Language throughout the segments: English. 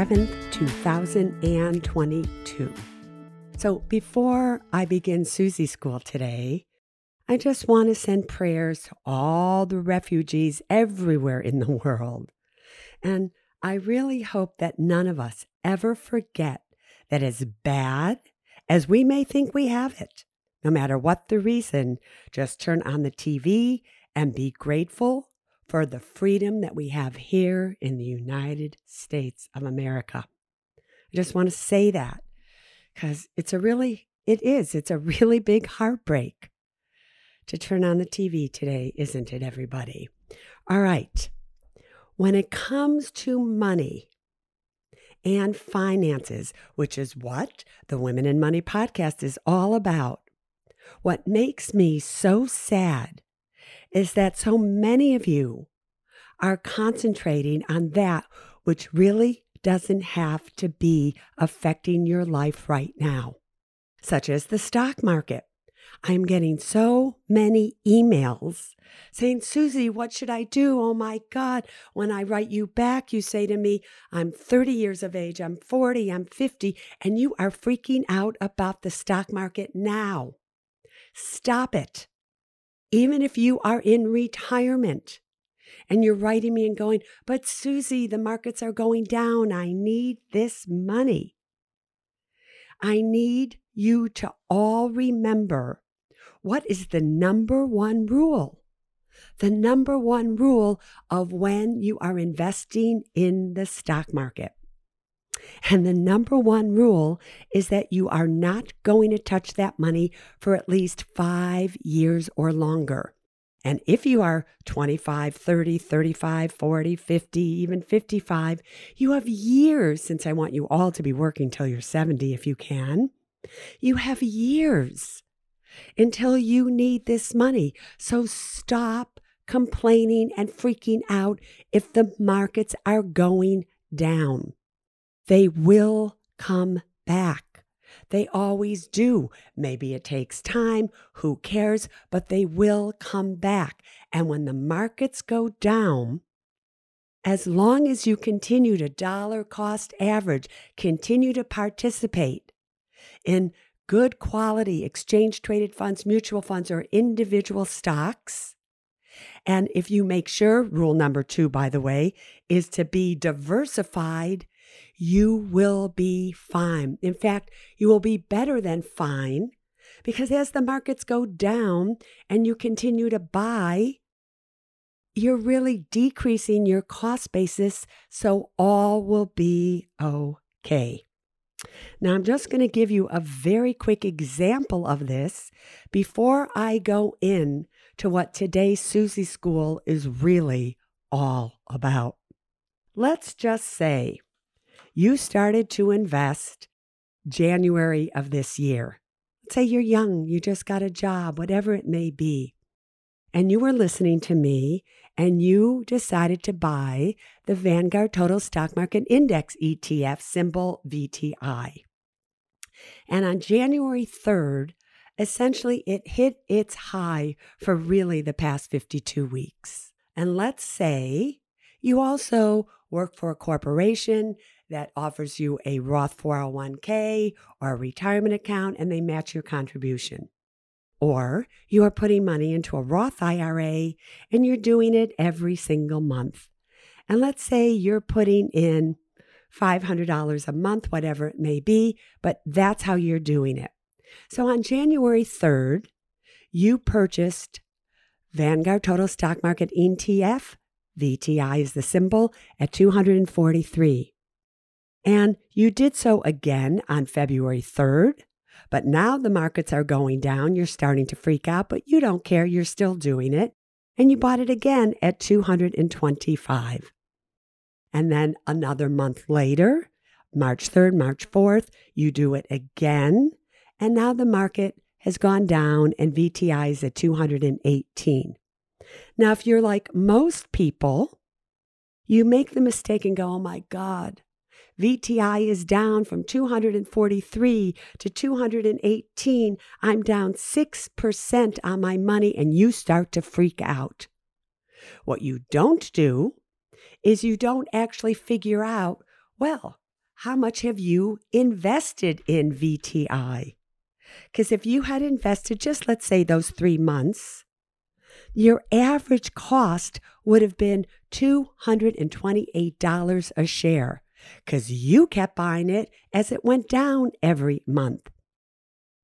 27th, 2022. So before I begin Suze School today, I just want to send prayers to all the refugees everywhere in the world. And I really hope that none of us ever forget that as bad as we may think we have it, no matter what the reason, just turn on the TV and be grateful for the freedom that we have here in the United States of America. I just want to say that because it's a really, it is, it's a really big heartbreak to turn on the TV today, isn't it, everybody? All right. When it comes to money and finances, which is what the Women and Money podcast is all about, what makes me so sad is that so many of you are concentrating on that which really doesn't have to be affecting your life right now, such as the stock market. I'm getting so many emails saying, Suze, what should I do? Oh my God. When I write you back, you say to me, I'm 30 years of age, I'm 40, I'm 50, and you are freaking out about the stock market now. Stop it. Even if you are in retirement and you're writing me and going, but Suze, the markets are going down. I need this money. I need you to all remember what is the number one rule? The number one rule of when you are investing in the stock market. And the number one rule is that you are not going to touch that money for at least five years or longer. And if you are 25, 30, 35, 40, 50, even 55, you have years, since I want you all to be working till you're 70 if you can. You have years until you need this money. So stop complaining and freaking out if the markets are going down. They will come back. They always do. Maybe it takes time. Who cares? But they will come back. And when the markets go down, as long as you continue to dollar cost average, continue to participate in good quality exchange traded funds, mutual funds, or individual stocks. And if you make sure, rule number two, by the way, is to be diversified you will be fine. In fact, you will be better than fine because as the markets go down and you continue to buy, you're really decreasing your cost basis, so all will be okay. Now, I'm just going to give you a very quick example of this before I go in to what today's Suze School is really all about. Let's just say you started to invest January of this year. Let's say you're young, you just got a job, whatever it may be, and you were listening to me and you decided to buy the Vanguard Total Stock Market Index ETF, symbol VTI. And on January 3rd, essentially it hit its high for really the past 52 weeks. And let's say you also work for a corporation that offers you a Roth 401k or a retirement account and they match your contribution. Or you are putting money into a Roth IRA and you're doing it every single month. And let's say you're putting in $500 a month, whatever it may be, but that's how you're doing it. So on January 3rd, you purchased Vanguard Total Stock Market ETF, VTI is the symbol, at 243. And you did so again on February 3rd, but now the markets are going down. You're starting to freak out, but you don't care. You're still doing it. And you bought it again at 225. And then another month later, March 3rd, March 4th, you do it again. And now the market has gone down and VTI is at 218. Now, if you're like most people, you make the mistake and go, oh my God, VTI is down from 243 to 218. I'm down 6% on my money, and you start to freak out. What you don't do is you don't actually figure out, well, how much have you invested in VTI? Because if you had invested just, let's say, those three months, your average cost would have been $228 a share because you kept buying it as it went down every month.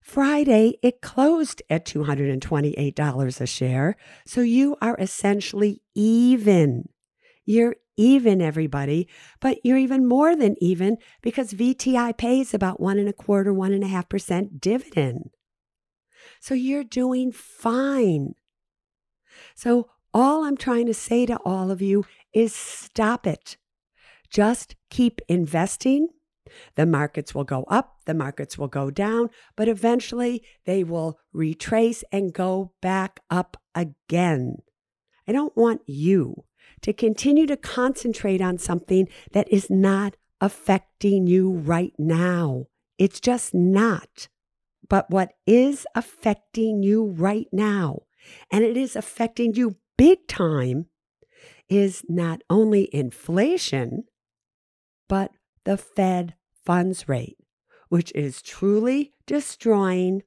Friday, it closed at $228 a share, so you are essentially even. You're even, everybody, but you're even more than even because VTI pays about one and a quarter, one and a half percent dividend. So you're doing fine. So all I'm trying to say to all of you is stop it. Just keep investing. The markets will go up, the markets will go down, but eventually they will retrace and go back up again. I don't want you to continue to concentrate on something that is not affecting you right now. It's just not. But what is affecting you right now, and it is affecting you big time, is not only inflation, but the Fed funds rate, which is truly destroying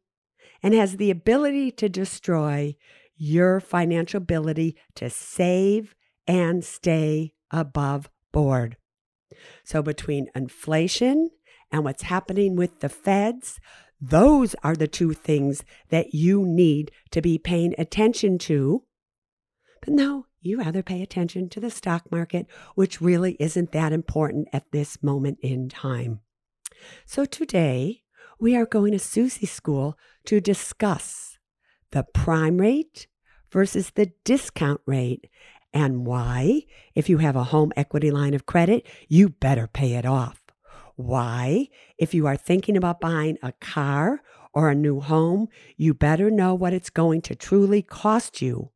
and has the ability to destroy your financial ability to save and stay above board. So, between inflation and what's happening with the feds, those are the two things that you need to be paying attention to. But no, you rather pay attention to the stock market, which really isn't that important at this moment in time. So today, we are going to Suze School to discuss the prime rate versus the discount rate and why, if you have a home equity line of credit, you better pay it off. Why, if you are thinking about buying a car or a new home, you better know what it's going to truly cost you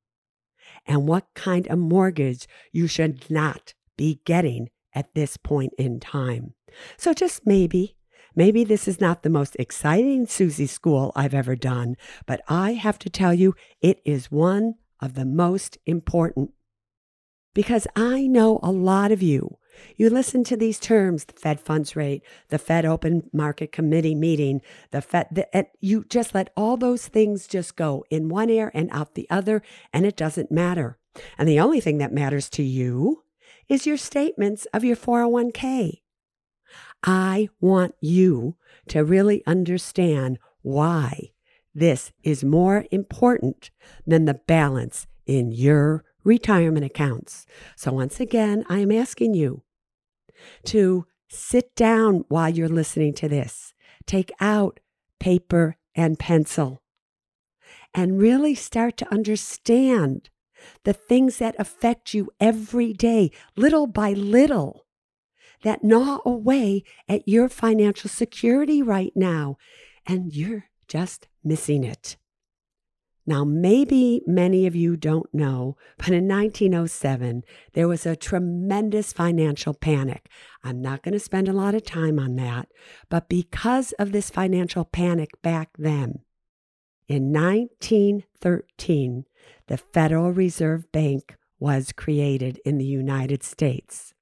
and what kind of mortgage you should not be getting at this point in time. So, just maybe, maybe this is not the most exciting Suze school I've ever done, but I have to tell you, it is one of the most important. Because I know a lot of you you listen to these terms the Fed funds rate, the Fed open market committee meeting, the Fed, the, you just let all those things just go in one ear and out the other, and it doesn't matter. And the only thing that matters to you is your statements of your 401k. I want you to really understand why this is more important than the balance in your retirement accounts. So, once again, I am asking you to sit down while you're listening to this, take out paper and pencil, and really start to understand the things that affect you every day, little by little, that gnaw away at your financial security right now. And you're just missing it. Now, maybe many of you don't know, but in 1907, there was a tremendous financial panic. I'm not going to spend a lot of time on that, but because of this financial panic back then, in 1913, the Federal Reserve Bank was created in the United States.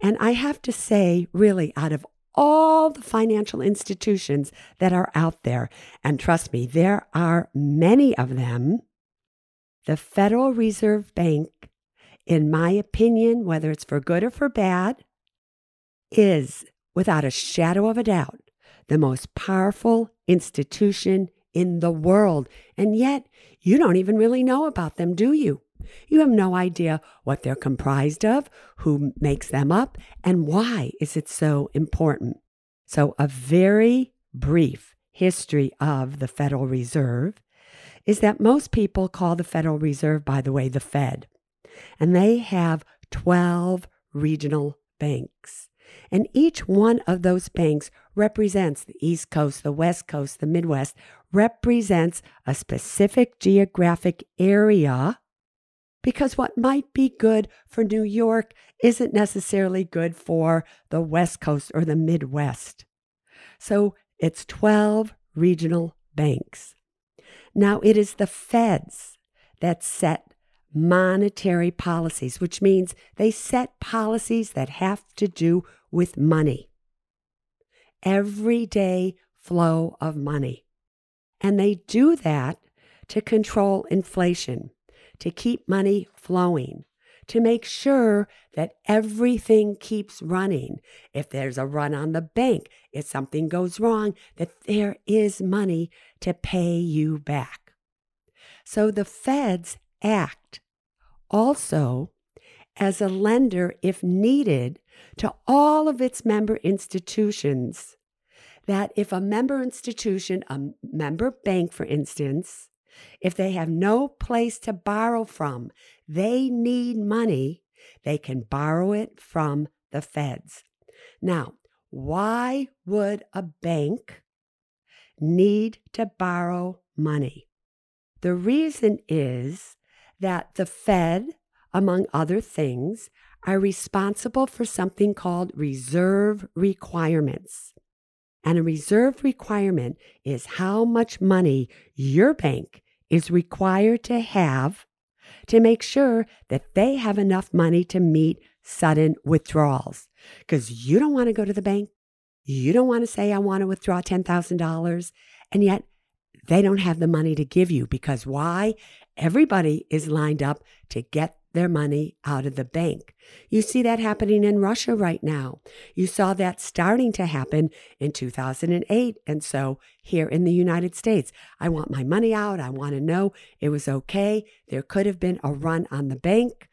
And I have to say, really, out of all the financial institutions that are out there, and trust me, there are many of them, the Federal Reserve Bank, in my opinion, whether it's for good or for bad, is without a shadow of a doubt the most powerful institution in the world. And yet, you don't even really know about them, do you? You have no idea what they're comprised of, who makes them up, and why is it so important. So, a very brief history of the Federal Reserve is that most people call the Federal Reserve, by the way, the Fed. And they have 12 regional banks. And each one of those banks represents the East Coast, the West Coast, the Midwest, represents a specific geographic area because what might be good for New York isn't necessarily good for the West Coast or the Midwest. So it's 12 regional banks. Now, it is the feds that set monetary policies, which means they set policies that have to do with money. Everyday flow of money. And they do that to control inflation, to keep money flowing, to make sure that everything keeps running. If there's a run on the bank, if something goes wrong, that there is money to pay you back. So the feds act also as a lender if needed to all of its member institutions. That if a member institution, a member bank, for instance, if they have no place to borrow from, they need money, they can borrow it from the feds. Now, why would a bank need to borrow money? The reason is that the Fed, among other things, are responsible for something called reserve requirements. And a reserve requirement is how much money your bank is required to have to make sure that they have enough money to meet sudden withdrawals. Because you don't want to go to the bank. You don't want to say, I want to withdraw $10,000. And yet they don't have the money to give you because why? Everybody is lined up to get their money out of the bank. You see that happening in Russia right now. You saw that starting to happen in 2008. And so here in the United States, I want my money out. I want to know it was okay. There could have been a run on the bank.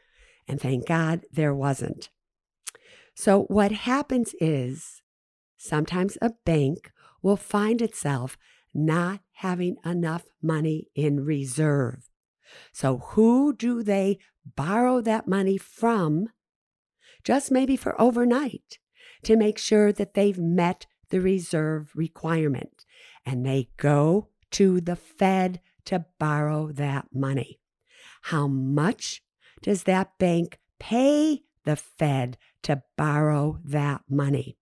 And thank God there wasn't. So what happens is sometimes a bank will find itself not having enough money in reserve. So, who do they borrow that money from, just maybe for overnight, to make sure that they've met the reserve requirement? And they go to the Fed to borrow that money. How much does that bank pay the Fed to borrow that money?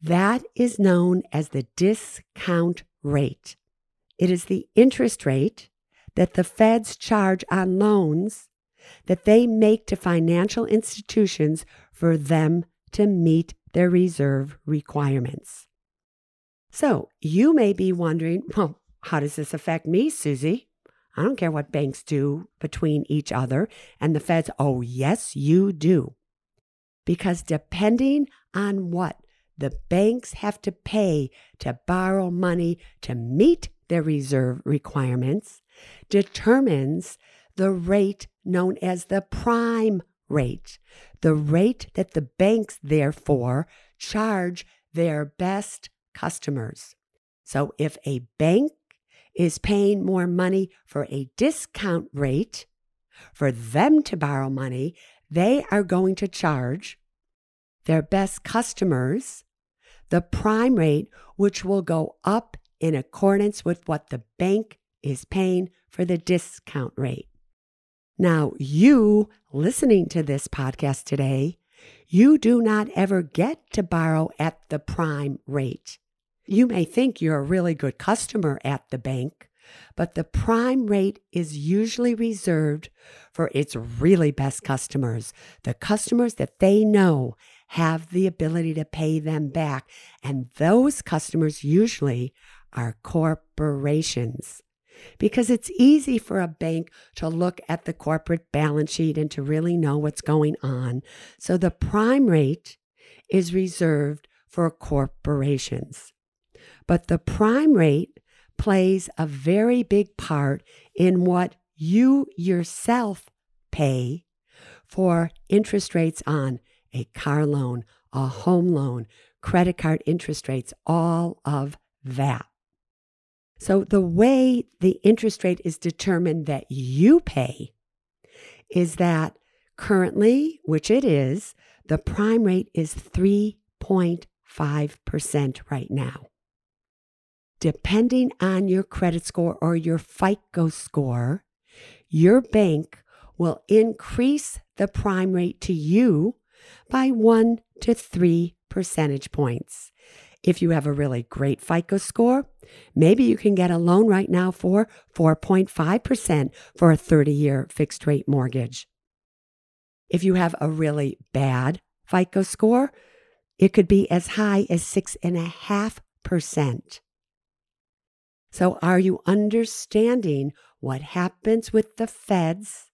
That is known as the discount rate. It is the interest rate that the feds charge on loans that they make to financial institutions for them to meet their reserve requirements. So you may be wondering, well, how does this affect me, Suze? I don't care what banks do between each other and the feds. Oh, yes, you do. Because depending on what the banks have to pay to borrow money to meet their reserve requirements, determines the rate known as the prime rate, the rate that the banks therefore charge their best customers. So if a bank is paying more money for a discount rate for them to borrow money, they are going to charge their best customers the prime rate, which will go up in accordance with what the bank is paying for the discount rate. Now, you listening to this podcast today, you do not ever get to borrow at the prime rate. You may think you're a really good customer at the bank, but the prime rate is usually reserved for its really best customers, the customers that they know have the ability to pay them back. And those customers usually are corporations. Because it's easy for a bank to look at the corporate balance sheet and to really know what's going on. So the prime rate is reserved for corporations. But the prime rate plays a very big part in what you yourself pay for interest rates on a car loan, a home loan, credit card interest rates, all of that. So, the way the interest rate is determined that you pay is that currently, which it is, the prime rate is 3.5% right now. Depending on your credit score or your FICO score, your bank will increase the prime rate to you by one to three percentage points. If you have a really great FICO score, maybe you can get a loan right now for 4.5% for a 30 year fixed rate mortgage. If you have a really bad FICO score, it could be as high as 6.5%. So, are you understanding what happens with the feds,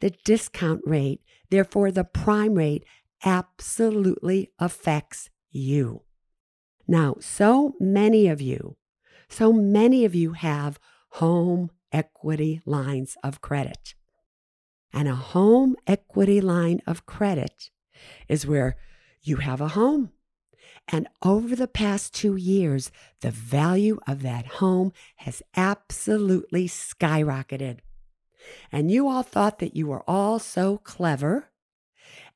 the discount rate, therefore, the prime rate absolutely affects you? Now, so many of you, so many of you have home equity lines of credit. And a home equity line of credit is where you have a home. And over the past two years, the value of that home has absolutely skyrocketed. And you all thought that you were all so clever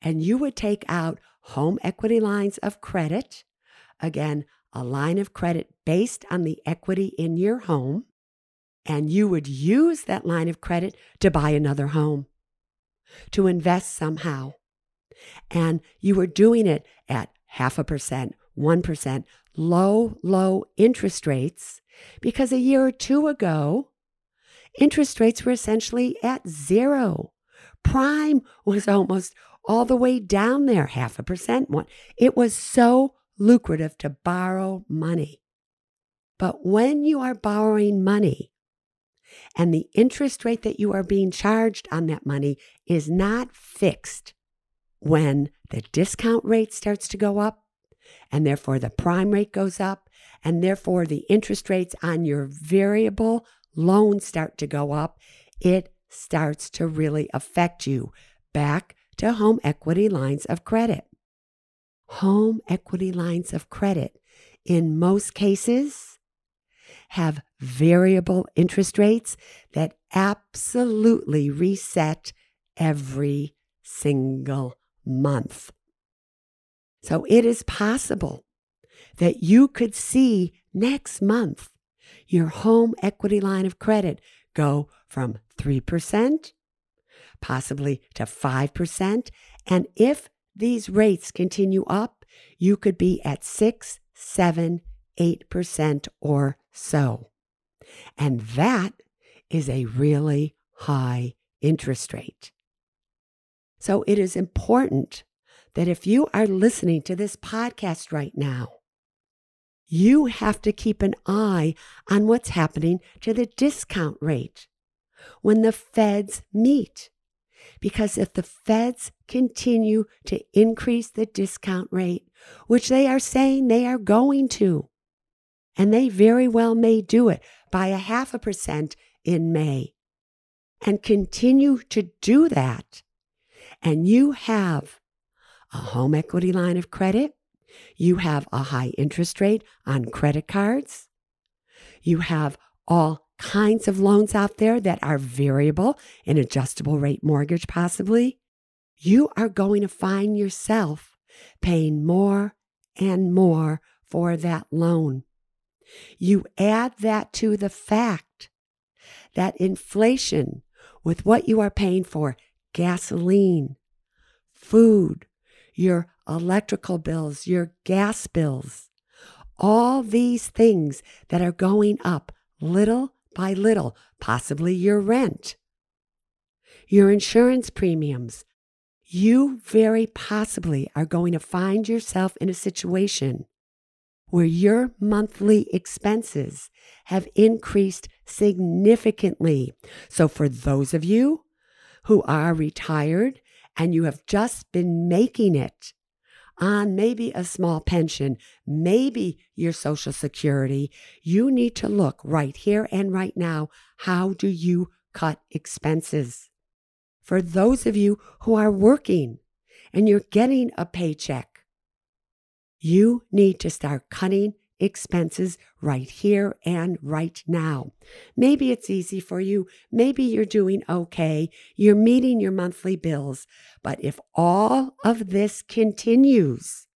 and you would take out home equity lines of credit Again, a line of credit based on the equity in your home, and you would use that line of credit to buy another home, to invest somehow. And you were doing it at half a percent, 1%, low, low interest rates, because a year or two ago, interest rates were essentially at zero. Prime was almost all the way down there, half a percent one. It was so lucrative to borrow money. But when you are borrowing money and the interest rate that you are being charged on that money is not fixed, when the discount rate starts to go up, and therefore the prime rate goes up, and therefore the interest rates on your variable loans start to go up, it starts to really affect you back to home equity lines of credit home equity lines of credit, in most cases, have variable interest rates that absolutely reset every single month. So it is possible that you could see next month your home equity line of credit go from 3%, possibly to 5%. And if these rates continue up, you could be at 6, 7, 8% or so. And that is a really high interest rate. So it is important that if you are listening to this podcast right now, you have to keep an eye on what's happening to the discount rate when the feds meet. Because if the feds continue to increase the discount rate, which they are saying they are going to, and they very well may do it by a half a percent in May, and continue to do that, and you have a home equity line of credit, you have a high interest rate on credit cards, you have all kinds of loans out there that are variable, an adjustable rate mortgage, possibly, you are going to find yourself paying more and more for that loan. You add that to the fact that inflation, with what you are paying for gasoline, food, your electrical bills, your gas bills, all these things that are going up little by little, possibly your rent, your insurance premiums. You very possibly are going to find yourself in a situation where your monthly expenses have increased significantly. So, for those of you who are retired and you have just been making it on maybe a small pension, maybe your Social Security, you need to look right here and right now. How do you cut expenses? For those of you who are working and you're getting a paycheck, you need to start cutting expenses right here and right now. Maybe it's easy for you. Maybe you're doing okay. You're meeting your monthly bills. But if all of this continues,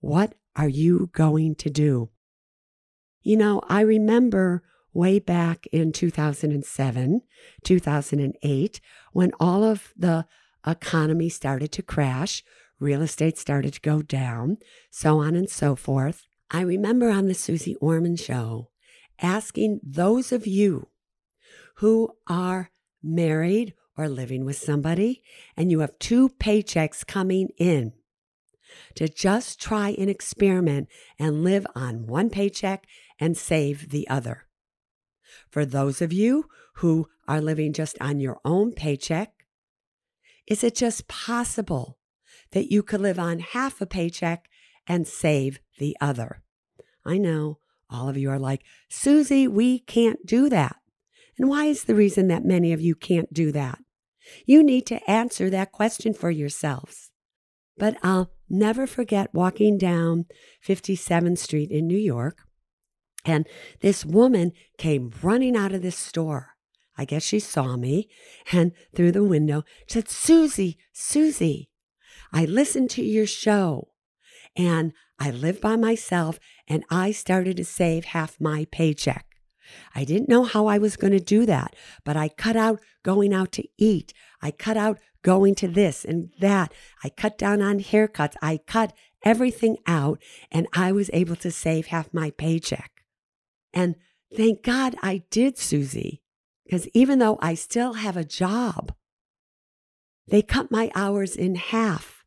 what are you going to do? You know, I remember way back in 2007, 2008, when all of the economy started to crash, real estate started to go down, so on and so forth. I remember on the Suze Orman show asking those of you who are married or living with somebody and you have two paychecks coming in to just try an experiment and live on one paycheck and save the other. For those of you who are living just on your own paycheck, is it just possible that you could live on half a paycheck and save the other. I know all of you are like, Suze, we can't do that. And why is the reason that many of you can't do that? You need to answer that question for yourselves. But I'll never forget walking down 57th Street in New York, and this woman came running out of this store. I guess she saw me, and through the window said, Suze, Suze, I listened to your show and I live by myself and I started to save half my paycheck. I didn't know how I was going to do that, but I cut out going out to eat. I cut out going to this and that. I cut down on haircuts. I cut everything out and I was able to save half my paycheck. And thank God I did, Suze, because even though I still have a job, they cut my hours in half.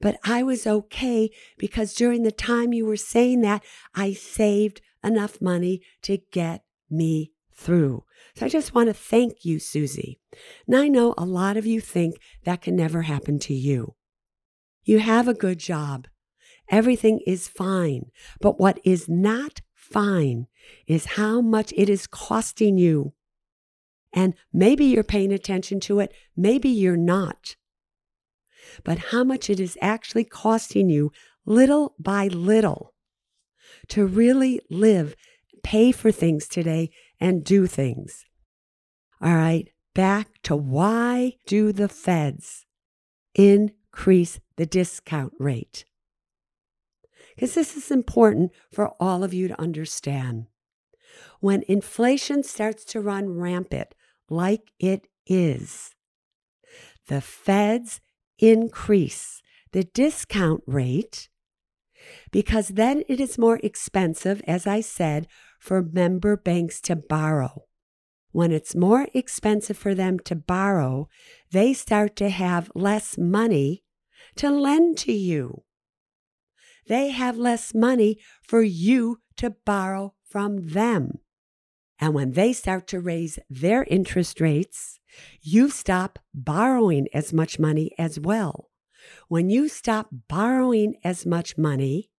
But I was okay because during the time you were saying that, I saved enough money to get me through. So I just want to thank you, Suze. Now I know a lot of you think that can never happen to you. You have a good job. Everything is fine. But what is not fine is how much it is costing you. And maybe you're paying attention to it, maybe you're not but how much it is actually costing you little by little to really live, pay for things today, and do things. All right, back to why do the feds increase the discount rate? Because this is important for all of you to understand. When inflation starts to run rampant, like it is, the feds increase the discount rate because then it is more expensive, as I said, for member banks to borrow. When it's more expensive for them to borrow, they start to have less money to lend to you. They have less money for you to borrow from them. And when they start to raise their interest rates, you stop borrowing as much money as well. When you stop borrowing as much money,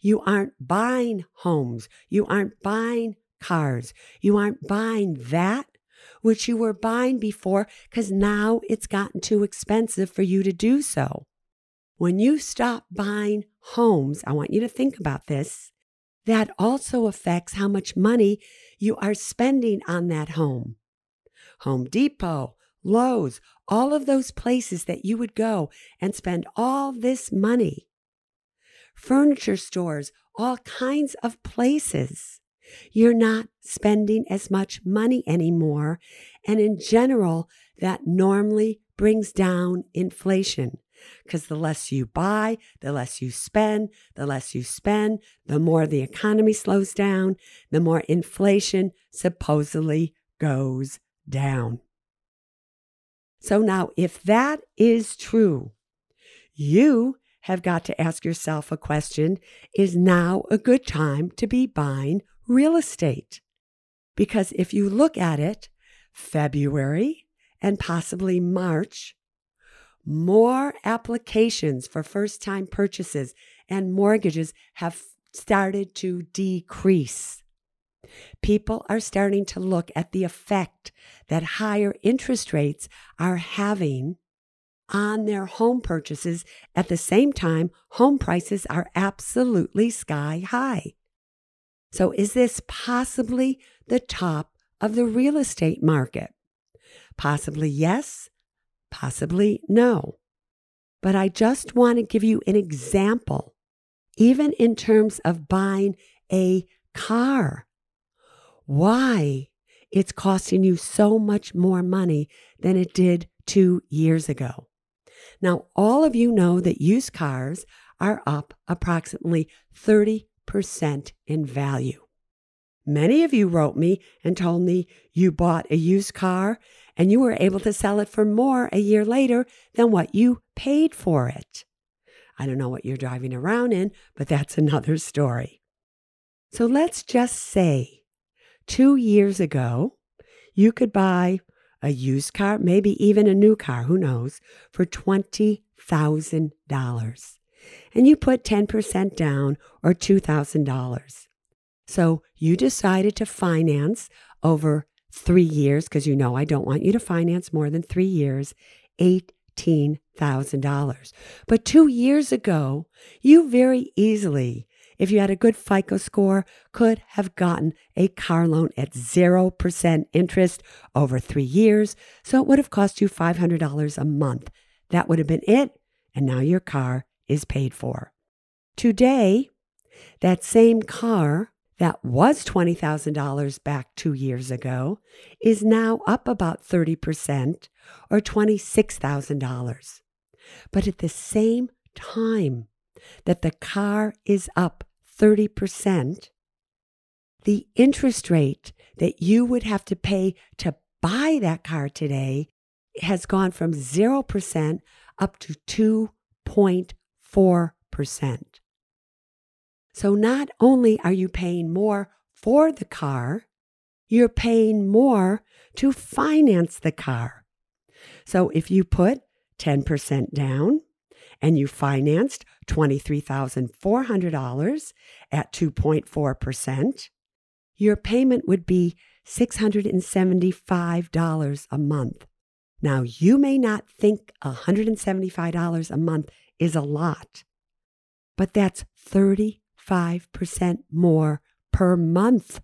you aren't buying homes, you aren't buying cars, you aren't buying that which you were buying before because now it's gotten too expensive for you to do so. When you stop buying homes, I want you to think about this that also affects how much money you are spending on that home. Home Depot, Lowe's, all of those places that you would go and spend all this money. Furniture stores, all kinds of places. You're not spending as much money anymore. And in general, that normally brings down inflation. Because the less you buy, the less you spend, the less you spend, the more the economy slows down, the more inflation supposedly goes down. So now, if that is true, you have got to ask yourself a question Is now a good time to be buying real estate? Because if you look at it, February and possibly March, more applications for first time purchases and mortgages have started to decrease. People are starting to look at the effect that higher interest rates are having on their home purchases. At the same time, home prices are absolutely sky high. So, is this possibly the top of the real estate market? Possibly yes, possibly no. But I just want to give you an example, even in terms of buying a car, why it's costing you so much more money than it did two years ago. Now, all of you know that used cars are up approximately 30% in value. Many of you wrote me and told me you bought a used car and you were able to sell it for more a year later than what you paid for it. I don't know what you're driving around in, but that's another story. So let's just say two years ago, you could buy a used car, maybe even a new car, who knows, for $20,000. And you put 10% down or $2,000. So you decided to finance over three years, because you know I don't want you to finance more than three years, $18,000. But two years ago, you very easily if you had a good FICO score, could have gotten a car loan at 0% interest over three years. So it would have cost you $500 a month. That would have been it. And now your car is paid for. Today, that same car that was $20,000 back two years ago is now up about 30% or $26,000. But at the same time that the car is up 30%, the interest rate that you would have to pay to buy that car today has gone from 0% up to 2.4%. So not only are you paying more for the car, you're paying more to finance the car. So if you put 10% down, and you financed $23,400 at 2.4%, your payment would be $675 a month. Now, you may not think $175 a month is a lot, but that's 35% more per month.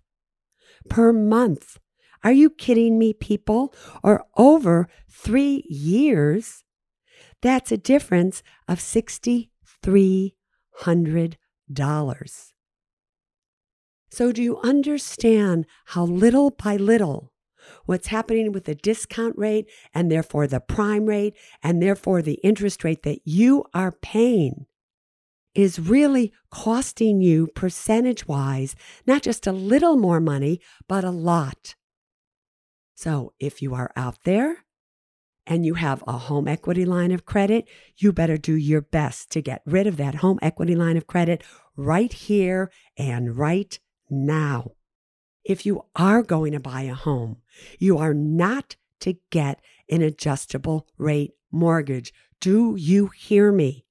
Per month. Are you kidding me, people? Or over three years, that's a difference of $6,300. So, do you understand how little by little what's happening with the discount rate and therefore the prime rate and therefore the interest rate that you are paying is really costing you percentage wise, not just a little more money, but a lot. So, if you are out there and you have a home equity line of credit, you better do your best to get rid of that home equity line of credit right here and right now. If you are going to buy a home, you are not to get an adjustable rate mortgage. Do you hear me?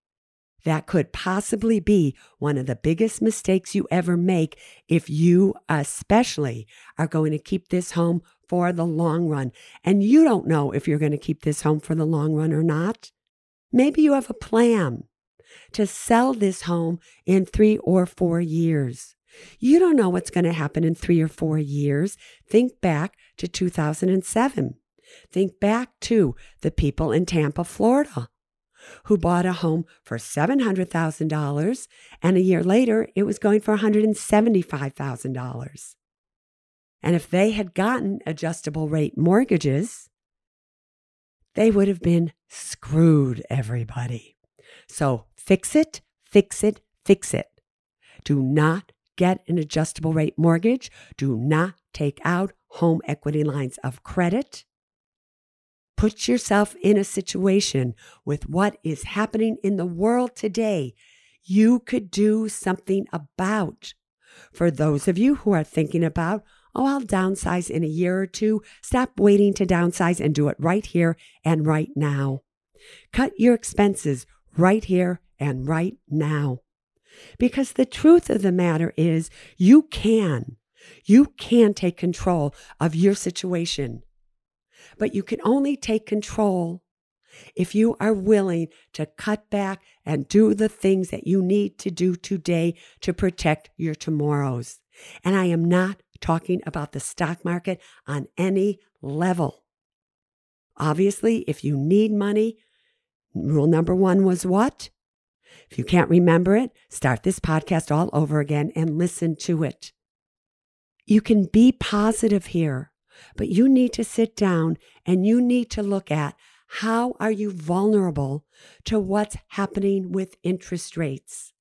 That could possibly be one of the biggest mistakes you ever make if you, especially, are going to keep this home for the long run. And you don't know if you're going to keep this home for the long run or not. Maybe you have a plan to sell this home in three or four years. You don't know what's going to happen in three or four years. Think back to 2007. Think back to the people in Tampa, Florida, who bought a home for $700,000 and a year later it was going for $175,000. And if they had gotten adjustable rate mortgages, they would have been screwed, everybody. So fix it, fix it, fix it. Do not get an adjustable rate mortgage. Do not take out home equity lines of credit. Put yourself in a situation with what is happening in the world today you could do something about. For those of you who are thinking about, oh, I'll downsize in a year or two, stop waiting to downsize and do it right here and right now. Cut your expenses right here and right now. Because the truth of the matter is, you can. You can take control of your situation. But you can only take control if you are willing to cut back and do the things that you need to do today to protect your tomorrows. And I am not talking about the stock market on any level. Obviously, if you need money, rule number one was what? If you can't remember it, start this podcast all over again and listen to it. You can be positive here, but you need to sit down and you need to look at how are you vulnerable to what's happening with interest rates?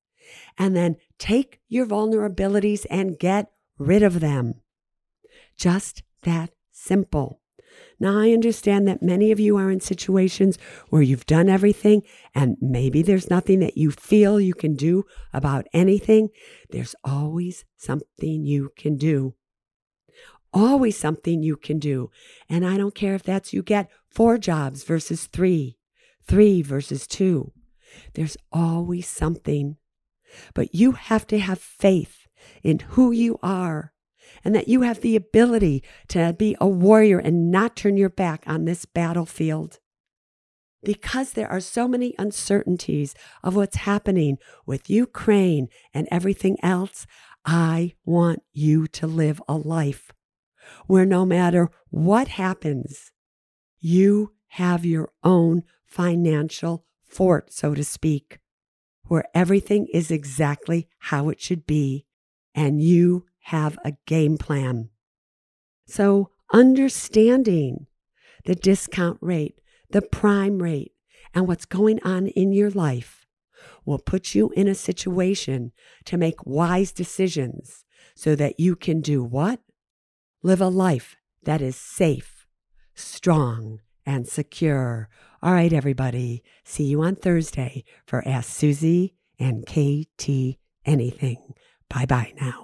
And then take your vulnerabilities and get rid of them. Just that simple. Now, I understand that many of you are in situations where you've done everything and maybe there's nothing that you feel you can do about anything. There's always something you can do. Always something you can do. And I don't care if that's you get four jobs versus three, three versus two. There's always something. But you have to have faith in who you are and that you have the ability to be a warrior and not turn your back on this battlefield. Because there are so many uncertainties of what's happening with Ukraine and everything else, I want you to live a life where no matter what happens, you have your own financial fort, so to speak, where everything is exactly how it should be, and you have a game plan. So, understanding the discount rate, the prime rate, and what's going on in your life will put you in a situation to make wise decisions so that you can do what? Live a life that is safe, strong, and secure. All right, everybody. See you on Thursday for Ask Suze and KT Anything. Bye bye now.